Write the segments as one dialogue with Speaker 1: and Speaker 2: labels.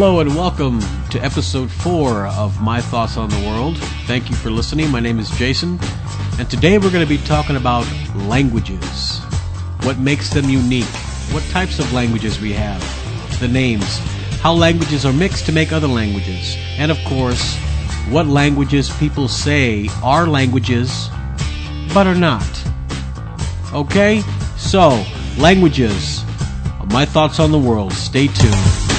Speaker 1: Hello and welcome to episode four of My Thoughts on the World. Thank you for listening. My name is Jason, and today we're going to be talking about languages. What makes them unique? What types of languages we have? The names. How languages are mixed to make other languages. And of course, what languages people say are languages, but are not. Okay? So, languages. My thoughts on the world. Stay tuned.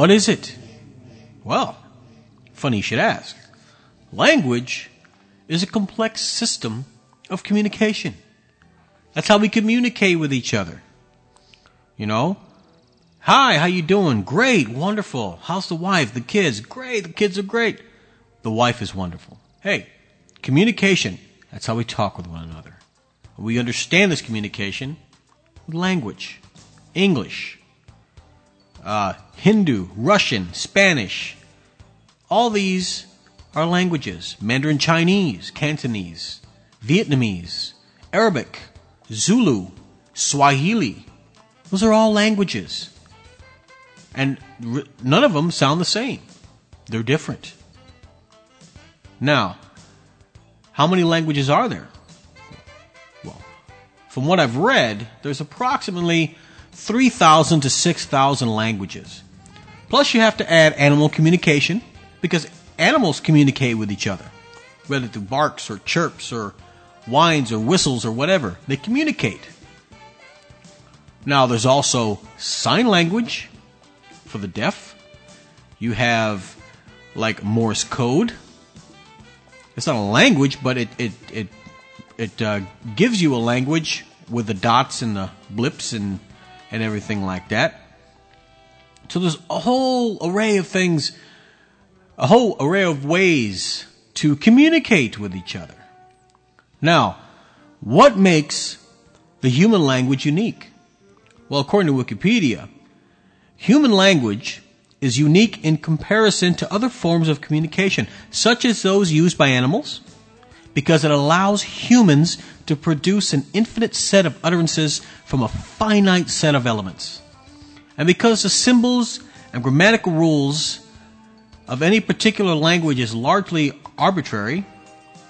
Speaker 1: What is it? Well, funny you should ask. Language is a complex system of communication. That's how we communicate with each other. You know? Hi, how you doing? Great, wonderful. How's the wife? The kids? Great, the kids are great. The wife is wonderful. Hey, communication. That's how we talk with one another. We understand this communication with language. English, uh, Hindu, Russian, Spanish. All these are languages. Mandarin Chinese, Cantonese, Vietnamese, Arabic, Zulu, Swahili. Those are all languages. And r- none of them sound the same. They're different. Now, how many languages are there? Well, from what I've read, there's approximately 3,000 to 6,000 languages. Plus, you have to add animal communication because animals communicate with each other, whether through barks or chirps or whines or whistles or whatever. They communicate. Now, there's also sign language for the deaf. You have like Morse code. It's not a language, but it it it it uh, gives you a language with the dots and the blips and and everything like that. So there's a whole array of things, a whole array of ways to communicate with each other. Now, what makes the human language unique? Well, according to Wikipedia, human language is unique in comparison to other forms of communication, such as those used by animals, because it allows humans to produce an infinite set of utterances from a finite set of elements. And because the symbols and grammatical rules of any particular language is largely arbitrary,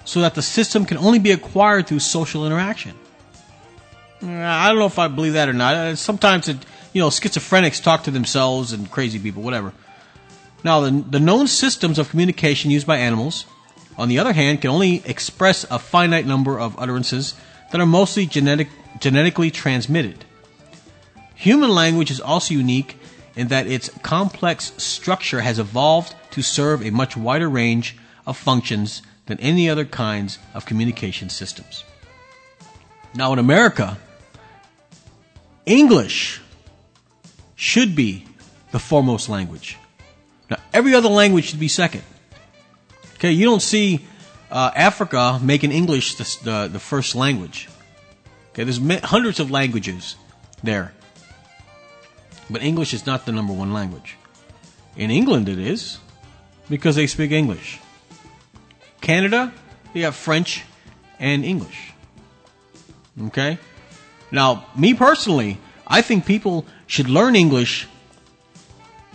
Speaker 1: so that the system can only be acquired through social interaction. I don't know if I believe that or not. Uh, sometimes it, you know, schizophrenics talk to themselves and crazy people, whatever. Now, the, the known systems of communication used by animals, on the other hand, can only express a finite number of utterances that are mostly genetic, genetically transmitted. Human language is also unique in that its complex structure has evolved to serve a much wider range of functions than any other kinds of communication systems. Now, in America, English should be the foremost language. Now, every other language should be second. Okay, you don't see uh, Africa making English the, the, the first language. Okay, there's hundreds of languages there. But English is not the number one language. In England, it is, because they speak English. Canada, they have French and English. Okay? Now, me personally, I think people should learn English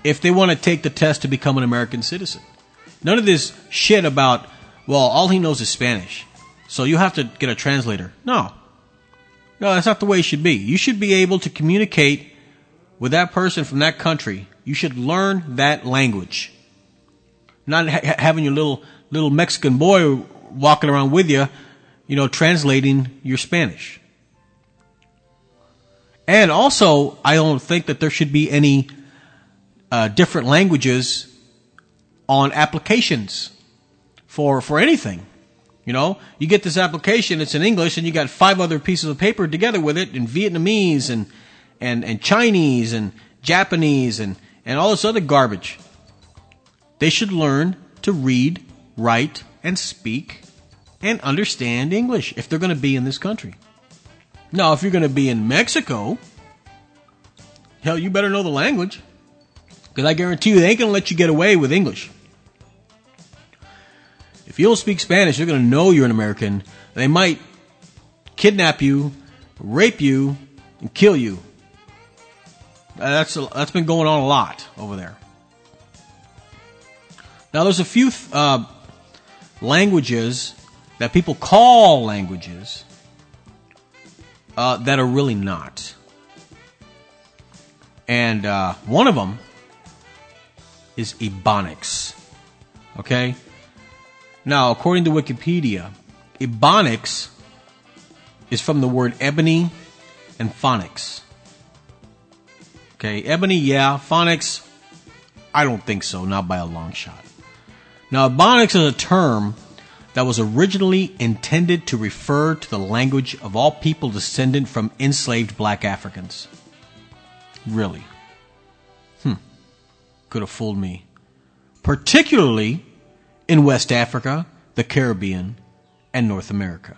Speaker 1: if they want to take the test to become an American citizen. None of this shit about, well, all he knows is Spanish. So you have to get a translator. No. No, that's not the way it should be. You should be able to communicate with that person from that country. You should learn that language. Not ha- having your little little Mexican boy walking around with you, you know, translating your Spanish. And also, I don't think that there should be any uh, different languages on applications for for anything. You know, you get this application, it's in English, and you got five other pieces of paper together with it in Vietnamese and, and, and Chinese and Japanese and, and all this other garbage. They should learn to read, write, and speak and understand English if they're going to be in this country. Now, if you're going to be in Mexico, hell, you better know the language. Because I guarantee you, they ain't going to let you get away with English. If you don't speak Spanish, they're going to know you're an American. They might kidnap you, rape you, and kill you. That's a, that's been going on a lot over there. Now, there's a few uh, languages that people call languages uh, that are really not. And uh, one of them is Ebonics. Okay? Now, according to Wikipedia, Ebonics is from the word ebony and phonics. Okay, ebony, yeah. Phonics, I don't think so, not by a long shot. Now, Ebonics is a term that was originally intended to refer to the language of all people descendant from enslaved black Africans. Really? Hmm. Could have fooled me. Particularly in West Africa, the Caribbean, and North America.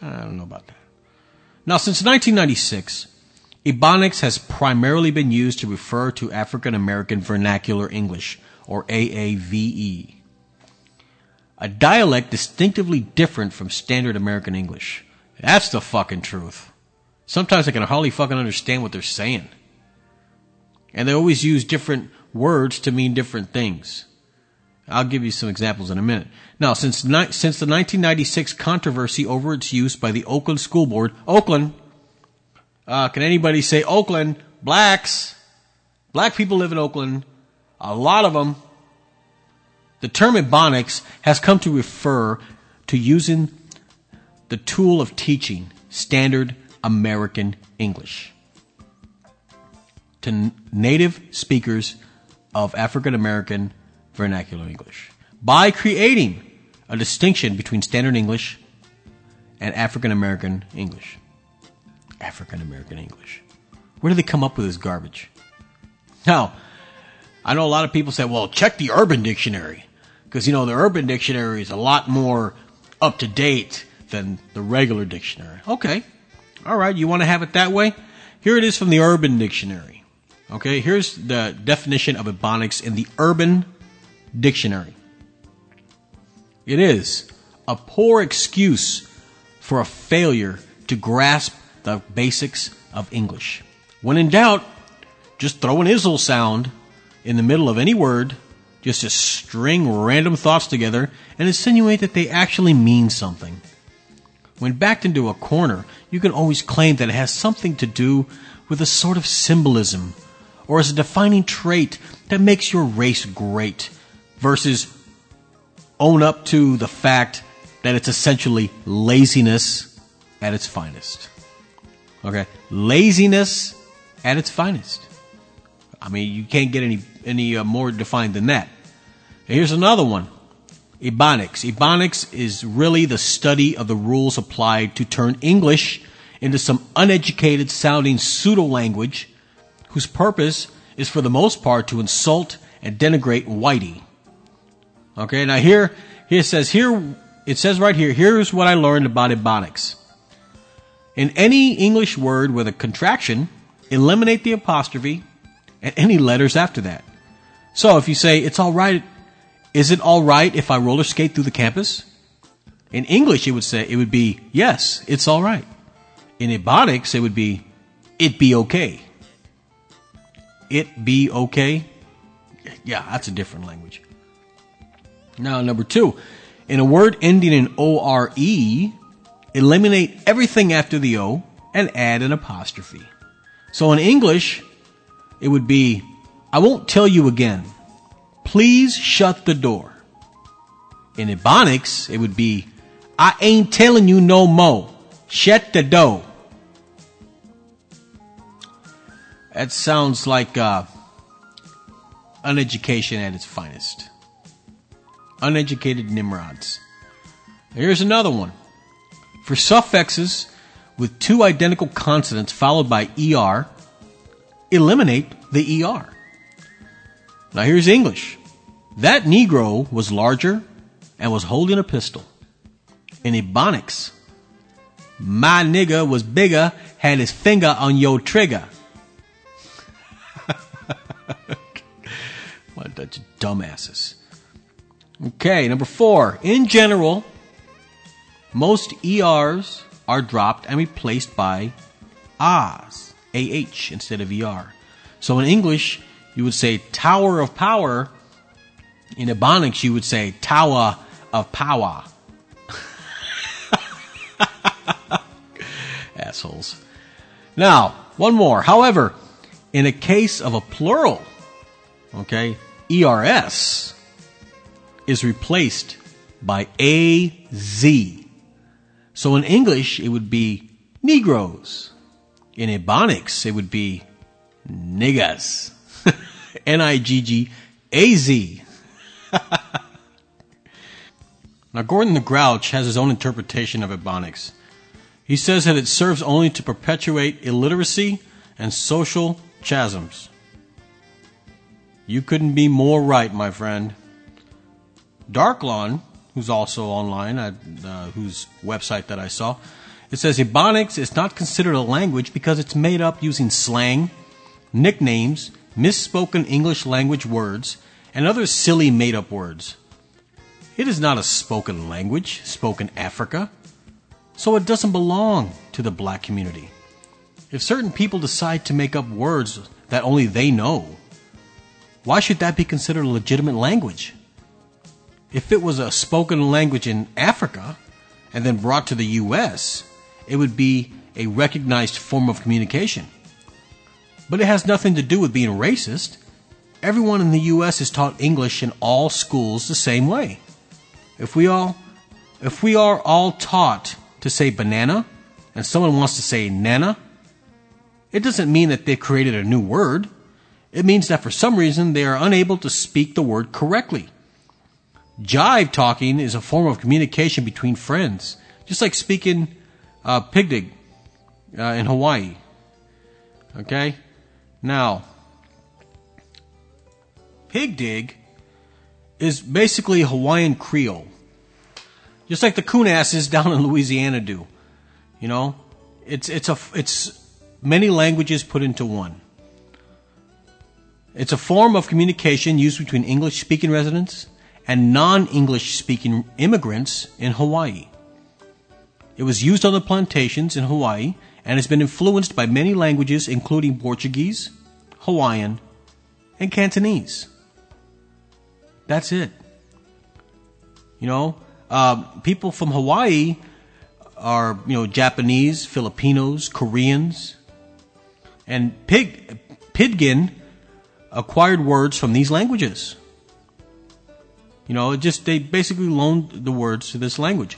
Speaker 1: I don't know about that. Now, since 1996, Ebonics has primarily been used to refer to African American Vernacular English, or AAVE, a dialect distinctively different from standard American English. That's the fucking truth. Sometimes I can hardly fucking understand what they're saying. And they always use different words to mean different things. I'll give you some examples in a minute. Now, since, ni- since the 1996 controversy over its use by the Oakland School Board, Oakland, uh, can anybody say Oakland? Blacks, black people live in Oakland, a lot of them. The term ebonics has come to refer to using the tool of teaching standard American English to native speakers of African American vernacular English by creating a distinction between standard English and African American English. African American English. Where do they come up with this garbage? Now, I know a lot of people say, well, check the Urban Dictionary. Because, you know, the Urban Dictionary is a lot more up to date than the regular dictionary. Okay. All right. You want to have it that way? Here it is from the Urban Dictionary. Okay. Here's the definition of ebonics in the Urban Dictionary. It is a poor excuse for a failure to grasp the basics of English. When in doubt, just throw an izzle sound in the middle of any word, just to string random thoughts together and insinuate that they actually mean something. When backed into a corner, you can always claim that it has something to do with a sort of symbolism or as a defining trait that makes your race great versus own up to the fact that it's essentially laziness at its finest. Okay? Laziness at its finest. I mean, you can't get any any uh, more defined than that. Here's another one. Ebonics. Ebonics is really the study of the rules applied to turn English into some uneducated sounding pseudo language whose purpose is for the most part to insult and denigrate whitey. Okay, now here, it says, here, it says right here, here's what I learned about Ebonics. In any English word with a contraction, eliminate the apostrophe and any letters after that. So if you say, it's alright, is it alright if I roller skate through the campus? In English, it would say, it would be, yes, it's alright. In Ebonics, it would be, it be okay. It be okay? Yeah, that's a different language. Now, number two, in a word ending in ORE, eliminate everything after the O and add an apostrophe. So in English, it would be, I won't tell you again. Please shut the door. In Ebonics, it would be, I ain't telling you no more. Shut the door. That sounds like uh, education at its finest uneducated Nimrods. Here's another one. For suffixes with two identical consonants followed by ER, eliminate the ER. Now here's English. That Negro was larger and was holding a pistol. In Ebonics, my nigga was bigger, had his finger on your trigger. what a bunch of dumbasses. Okay, number four. In general, most ERs are dropped and replaced by ahs, AH instead of ER. So in English, you would say Tower of Power. In Ebonics, you would say Tower of Power. Assholes. Now, one more. However, in a case of a plural, okay, ERS is replaced by AZ. So in English, it would be Negroes. In Ebonics, it would be niggas. N I G G A Z. now, Gordon the Grouch has his own interpretation of Ebonics. He says that it serves only to perpetuate illiteracy and social chasms. You couldn't be more right, my friend. Darklon, who's also online, uh, whose website that I saw, it says Ebonics is not considered a language because it's made up using slang, nicknames, misspoken English language words, and other silly made up words. It is not a spoken language, spoken Africa, so it doesn't belong to the black community. If certain people decide to make up words that only they know, why should that be considered a legitimate language? If it was a spoken language in Africa and then brought to the US, it would be a recognized form of communication. But it has nothing to do with being racist. Everyone in the US is taught English in all schools the same way. If we all if we are all taught to say banana and someone wants to say nana, it doesn't mean that they've created a new word. It means that for some reason they are unable to speak the word correctly. Jive talking is a form of communication between friends, just like speaking uh, pigdig uh, in Hawaii. Okay? Now, pigdig is basically Hawaiian Creole, just like the coonasses down in Louisiana do. You know, it's it's a it's many languages put into one. It's a form of communication used between English speaking residents and non English speaking immigrants in Hawaii. It was used on the plantations in Hawaii and has been influenced by many languages, including Portuguese, Hawaiian, and Cantonese. That's it. You know, uh, people from Hawaii are, you know, Japanese, Filipinos, Koreans, and Pig, Pidgin acquired words from these languages. You know, it just they basically loaned the words to this language.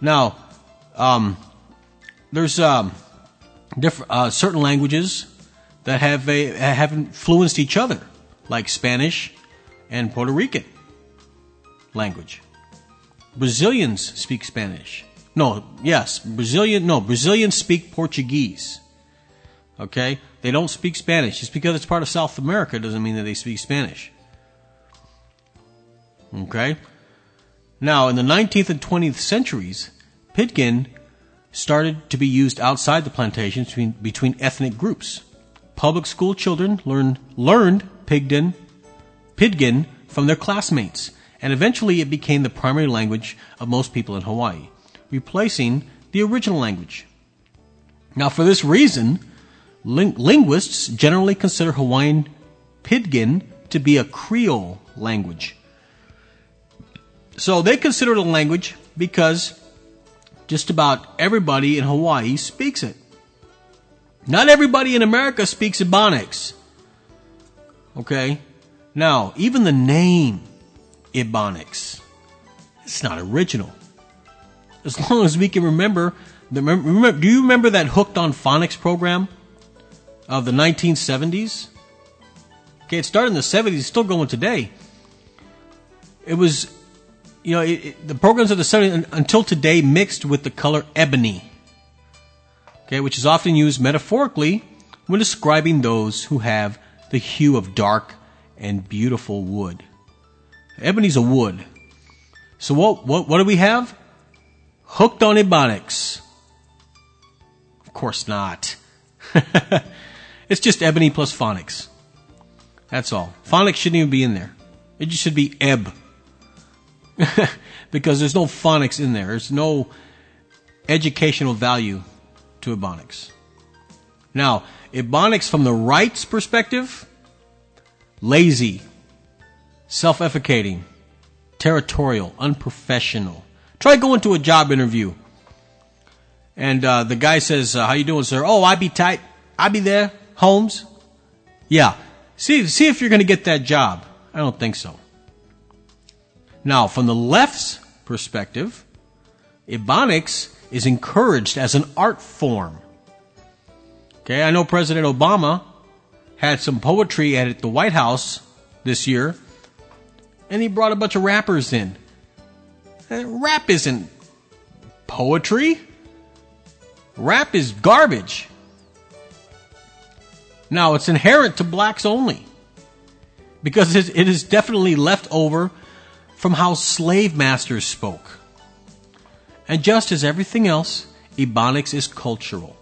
Speaker 1: Now, um, there's um, different uh, certain languages that have a, have influenced each other, like Spanish and Puerto Rican language. Brazilians speak Spanish. No, yes, Brazilian. No, Brazilians speak Portuguese. Okay, they don't speak Spanish. Just because it's part of South America doesn't mean that they speak Spanish. Okay? Now, in the 19th and 20th centuries, Pidgin started to be used outside the plantations between, between ethnic groups. Public school children learned, learned Pidgin, Pidgin from their classmates, and eventually it became the primary language of most people in Hawaii, replacing the original language. Now, for this reason, ling- linguists generally consider Hawaiian Pidgin to be a Creole language. So they consider it a language because just about everybody in Hawaii speaks it. Not everybody in America speaks Ebonics. Okay? Now, even the name Ebonics, it's not original. As long as we can remember, remember do you remember that Hooked on Phonics program of the 1970s? Okay, it started in the 70s, still going today. It was you know, it, it, the programs of the 70s until today mixed with the color ebony, okay, which is often used metaphorically when describing those who have the hue of dark and beautiful wood. Ebony's a wood. So what, what, what do we have? Hooked on Ebonics. Of course not. it's just ebony plus phonics. That's all. Phonics shouldn't even be in there. It just should be eb because there's no phonics in there. There's no educational value to Ebonics. Now, Ebonics from the right's perspective, lazy, self-efficating, territorial, unprofessional. Try going to a job interview. And uh, the guy says, uh, "How you doing, sir?" "Oh, I be tight. I be there." Holmes. Yeah. See, see if you're going to get that job. I don't think so. Now, from the left's perspective, Ebonics is encouraged as an art form. Okay, I know President Obama had some poetry at the White House this year, and he brought a bunch of rappers in. Uh, rap isn't poetry. Rap is garbage. Now, it's inherent to blacks only because it is definitely left over from how slave masters spoke. And just as everything else, Ebonics is cultural.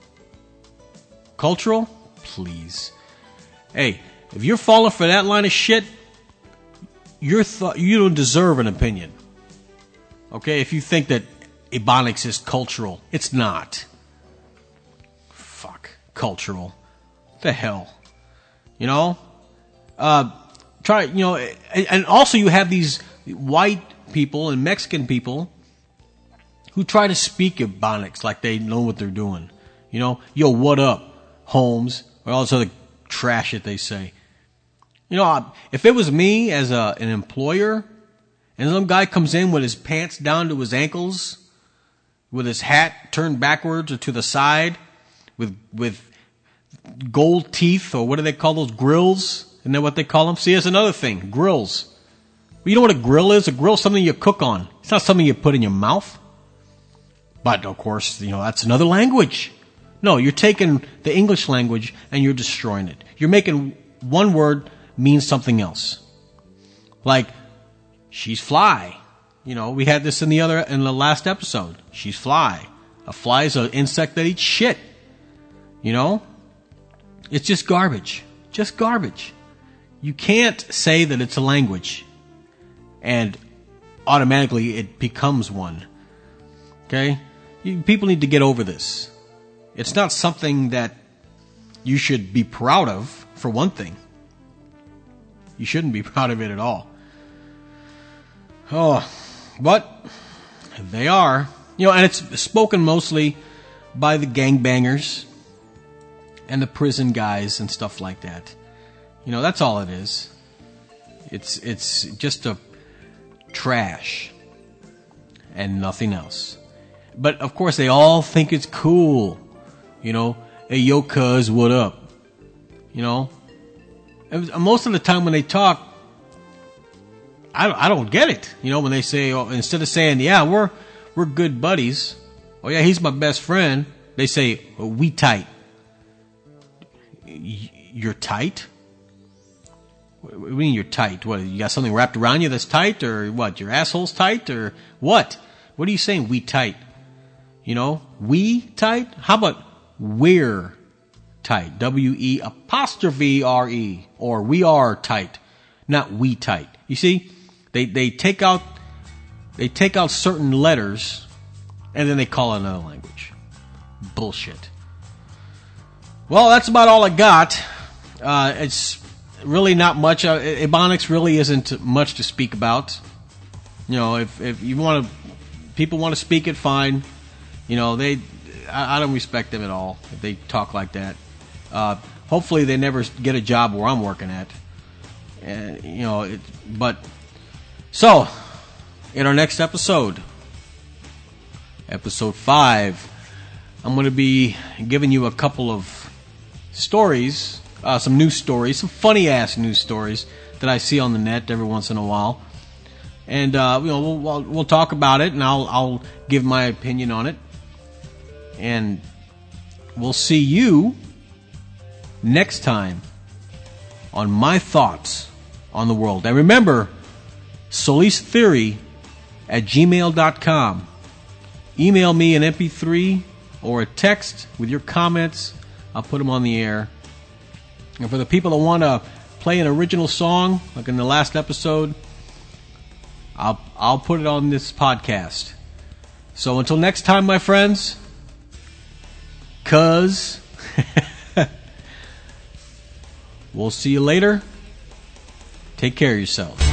Speaker 1: Cultural? Please. Hey, if you're falling for that line of shit, you're th- you don't deserve an opinion. Okay, if you think that Ebonics is cultural, it's not. Fuck, cultural. The hell, you know? Uh, try, you know, and also you have these white people and Mexican people who try to speak Ebonics like they know what they're doing. You know, yo, what up, Holmes, or all this other trash that they say. You know, if it was me as a, an employer, and some guy comes in with his pants down to his ankles, with his hat turned backwards or to the side, with with gold teeth or what do they call those grills? Isn't that what they call them? See, that's another thing, grills. You know what a grill is? A grill is something you cook on. It's not something you put in your mouth. But of course, you know that's another language. No, you're taking the English language and you're destroying it. You're making one word mean something else. Like, she's fly. You know, we had this in the other, in the last episode. She's fly. A fly is an insect that eats shit. You know? It's just garbage. Just garbage. You can't say that it's a language and automatically it becomes one. Okay? You, people need to get over this. It's not something that you should be proud of, for one thing. You shouldn't be proud of it at all. Oh, but they are. You know, and it's spoken mostly by the gangbangers and the prison guys and stuff like that. You know, that's all it is. It's it's just a trash and nothing else. But of course, they all think it's cool you know, hey, yo, cuz, what up? You know, most of the time when they talk, I, I don't get it. You know, when they say, oh, instead of saying, yeah, we're, we're good buddies. Oh yeah, he's my best friend. They say, we tight. You're tight? What do you mean you're tight? What, you got something wrapped around you that's tight or what? Your asshole's tight or what? What are you saying, we tight? You know, we tight? How about we're tight. W E apostrophe R E or we are tight, not we tight. You see, they they take out they take out certain letters and then they call it another language. Bullshit. Well, that's about all I got. Uh, it's really not much. Uh, Ebonics really isn't much to speak about. You know, if if you want to, people want to speak it, fine. You know, they I, I, don't respect them at all if they talk like that. Uh, hopefully, they never get a job where I'm working at. And you know, it, but so in our next episode, episode five, I'm going to be giving you a couple of stories, uh, some news stories, some funny ass news stories that I see on the net every once in a while. And uh, you know, we'll, we'll, talk about it, and I'll I'll give my opinion on it. And we'll see you next time on my thoughts on the world. And remember, Solis Theory at gmail.com. Email me an MP3 or a text with your comments. I'll put them on the air. And for the people that want to play an original song, like in the last episode, I'll I'll put it on this podcast. So until next time, my friends, cuz we'll see you later. Take care of yourself.